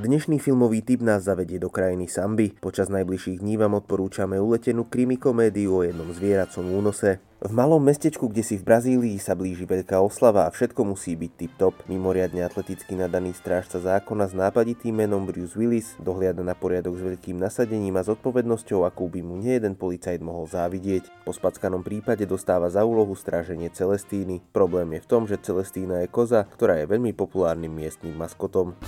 Dnešný filmový typ nás zavedie do krajiny Samby. Počas najbližších dní vám odporúčame uletenú krimi komédiu o jednom zvieracom únose. V malom mestečku, kde si v Brazílii, sa blíži veľká oslava a všetko musí byť tip-top. Mimoriadne atleticky nadaný strážca zákona s nápaditým menom Bruce Willis dohliada na poriadok s veľkým nasadením a zodpovednosťou, akú by mu nejeden policajt mohol závidieť. Po spackanom prípade dostáva za úlohu stráženie Celestíny. Problém je v tom, že Celestína je koza, ktorá je veľmi populárnym miestnym maskotom.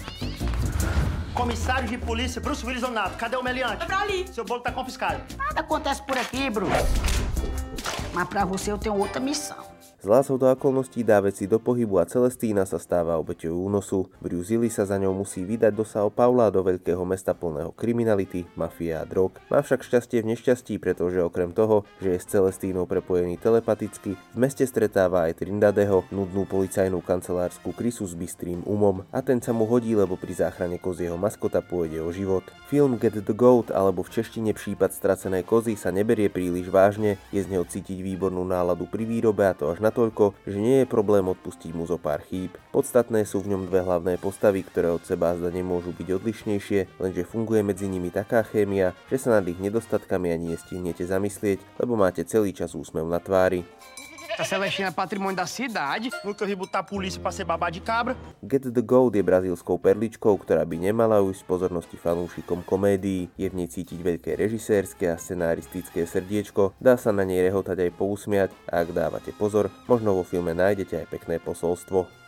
Comissário de polícia, Bruce Willis Donato. Cadê o meliante? Tá pra ali. Seu bolo tá confiscado. Nada acontece por aqui, Bruno. Mas pra você eu tenho outra missão. Zlá do okolností dá veci do pohybu a Celestína sa stáva obeťou únosu. Bruzili sa za ňou musí vydať do Sao Paula do veľkého mesta plného kriminality, mafie a drog. Má však šťastie v nešťastí, pretože okrem toho, že je s Celestínou prepojený telepaticky, v meste stretáva aj Trindadeho, nudnú policajnú kancelárskú krysu s bystrým umom a ten sa mu hodí, lebo pri záchrane kozieho maskota pôjde o život. Film Get the Goat alebo v češtine prípad stracenej kozy sa neberie príliš vážne, je z neho cítiť výbornú náladu pri výrobe a to až na natoľko, že nie je problém odpustiť mu zo pár chýb. Podstatné sú v ňom dve hlavné postavy, ktoré od seba zda nemôžu byť odlišnejšie, lenže funguje medzi nimi taká chémia, že sa nad ich nedostatkami ani nestihnete zamyslieť, lebo máte celý čas úsmev na tvári. A Celestina é patrimônio da cidade. Nunca vi botar a polícia pra ser babá de cabra. Get the Gold je brazílskou perličkou, ktorá by nemala ujsť z pozornosti fanúšikom komédií. Je v nej cítiť veľké režisérske a scenaristické srdiečko, dá sa na nej rehotať aj pousmiať a ak dávate pozor, možno vo filme nájdete aj pekné posolstvo.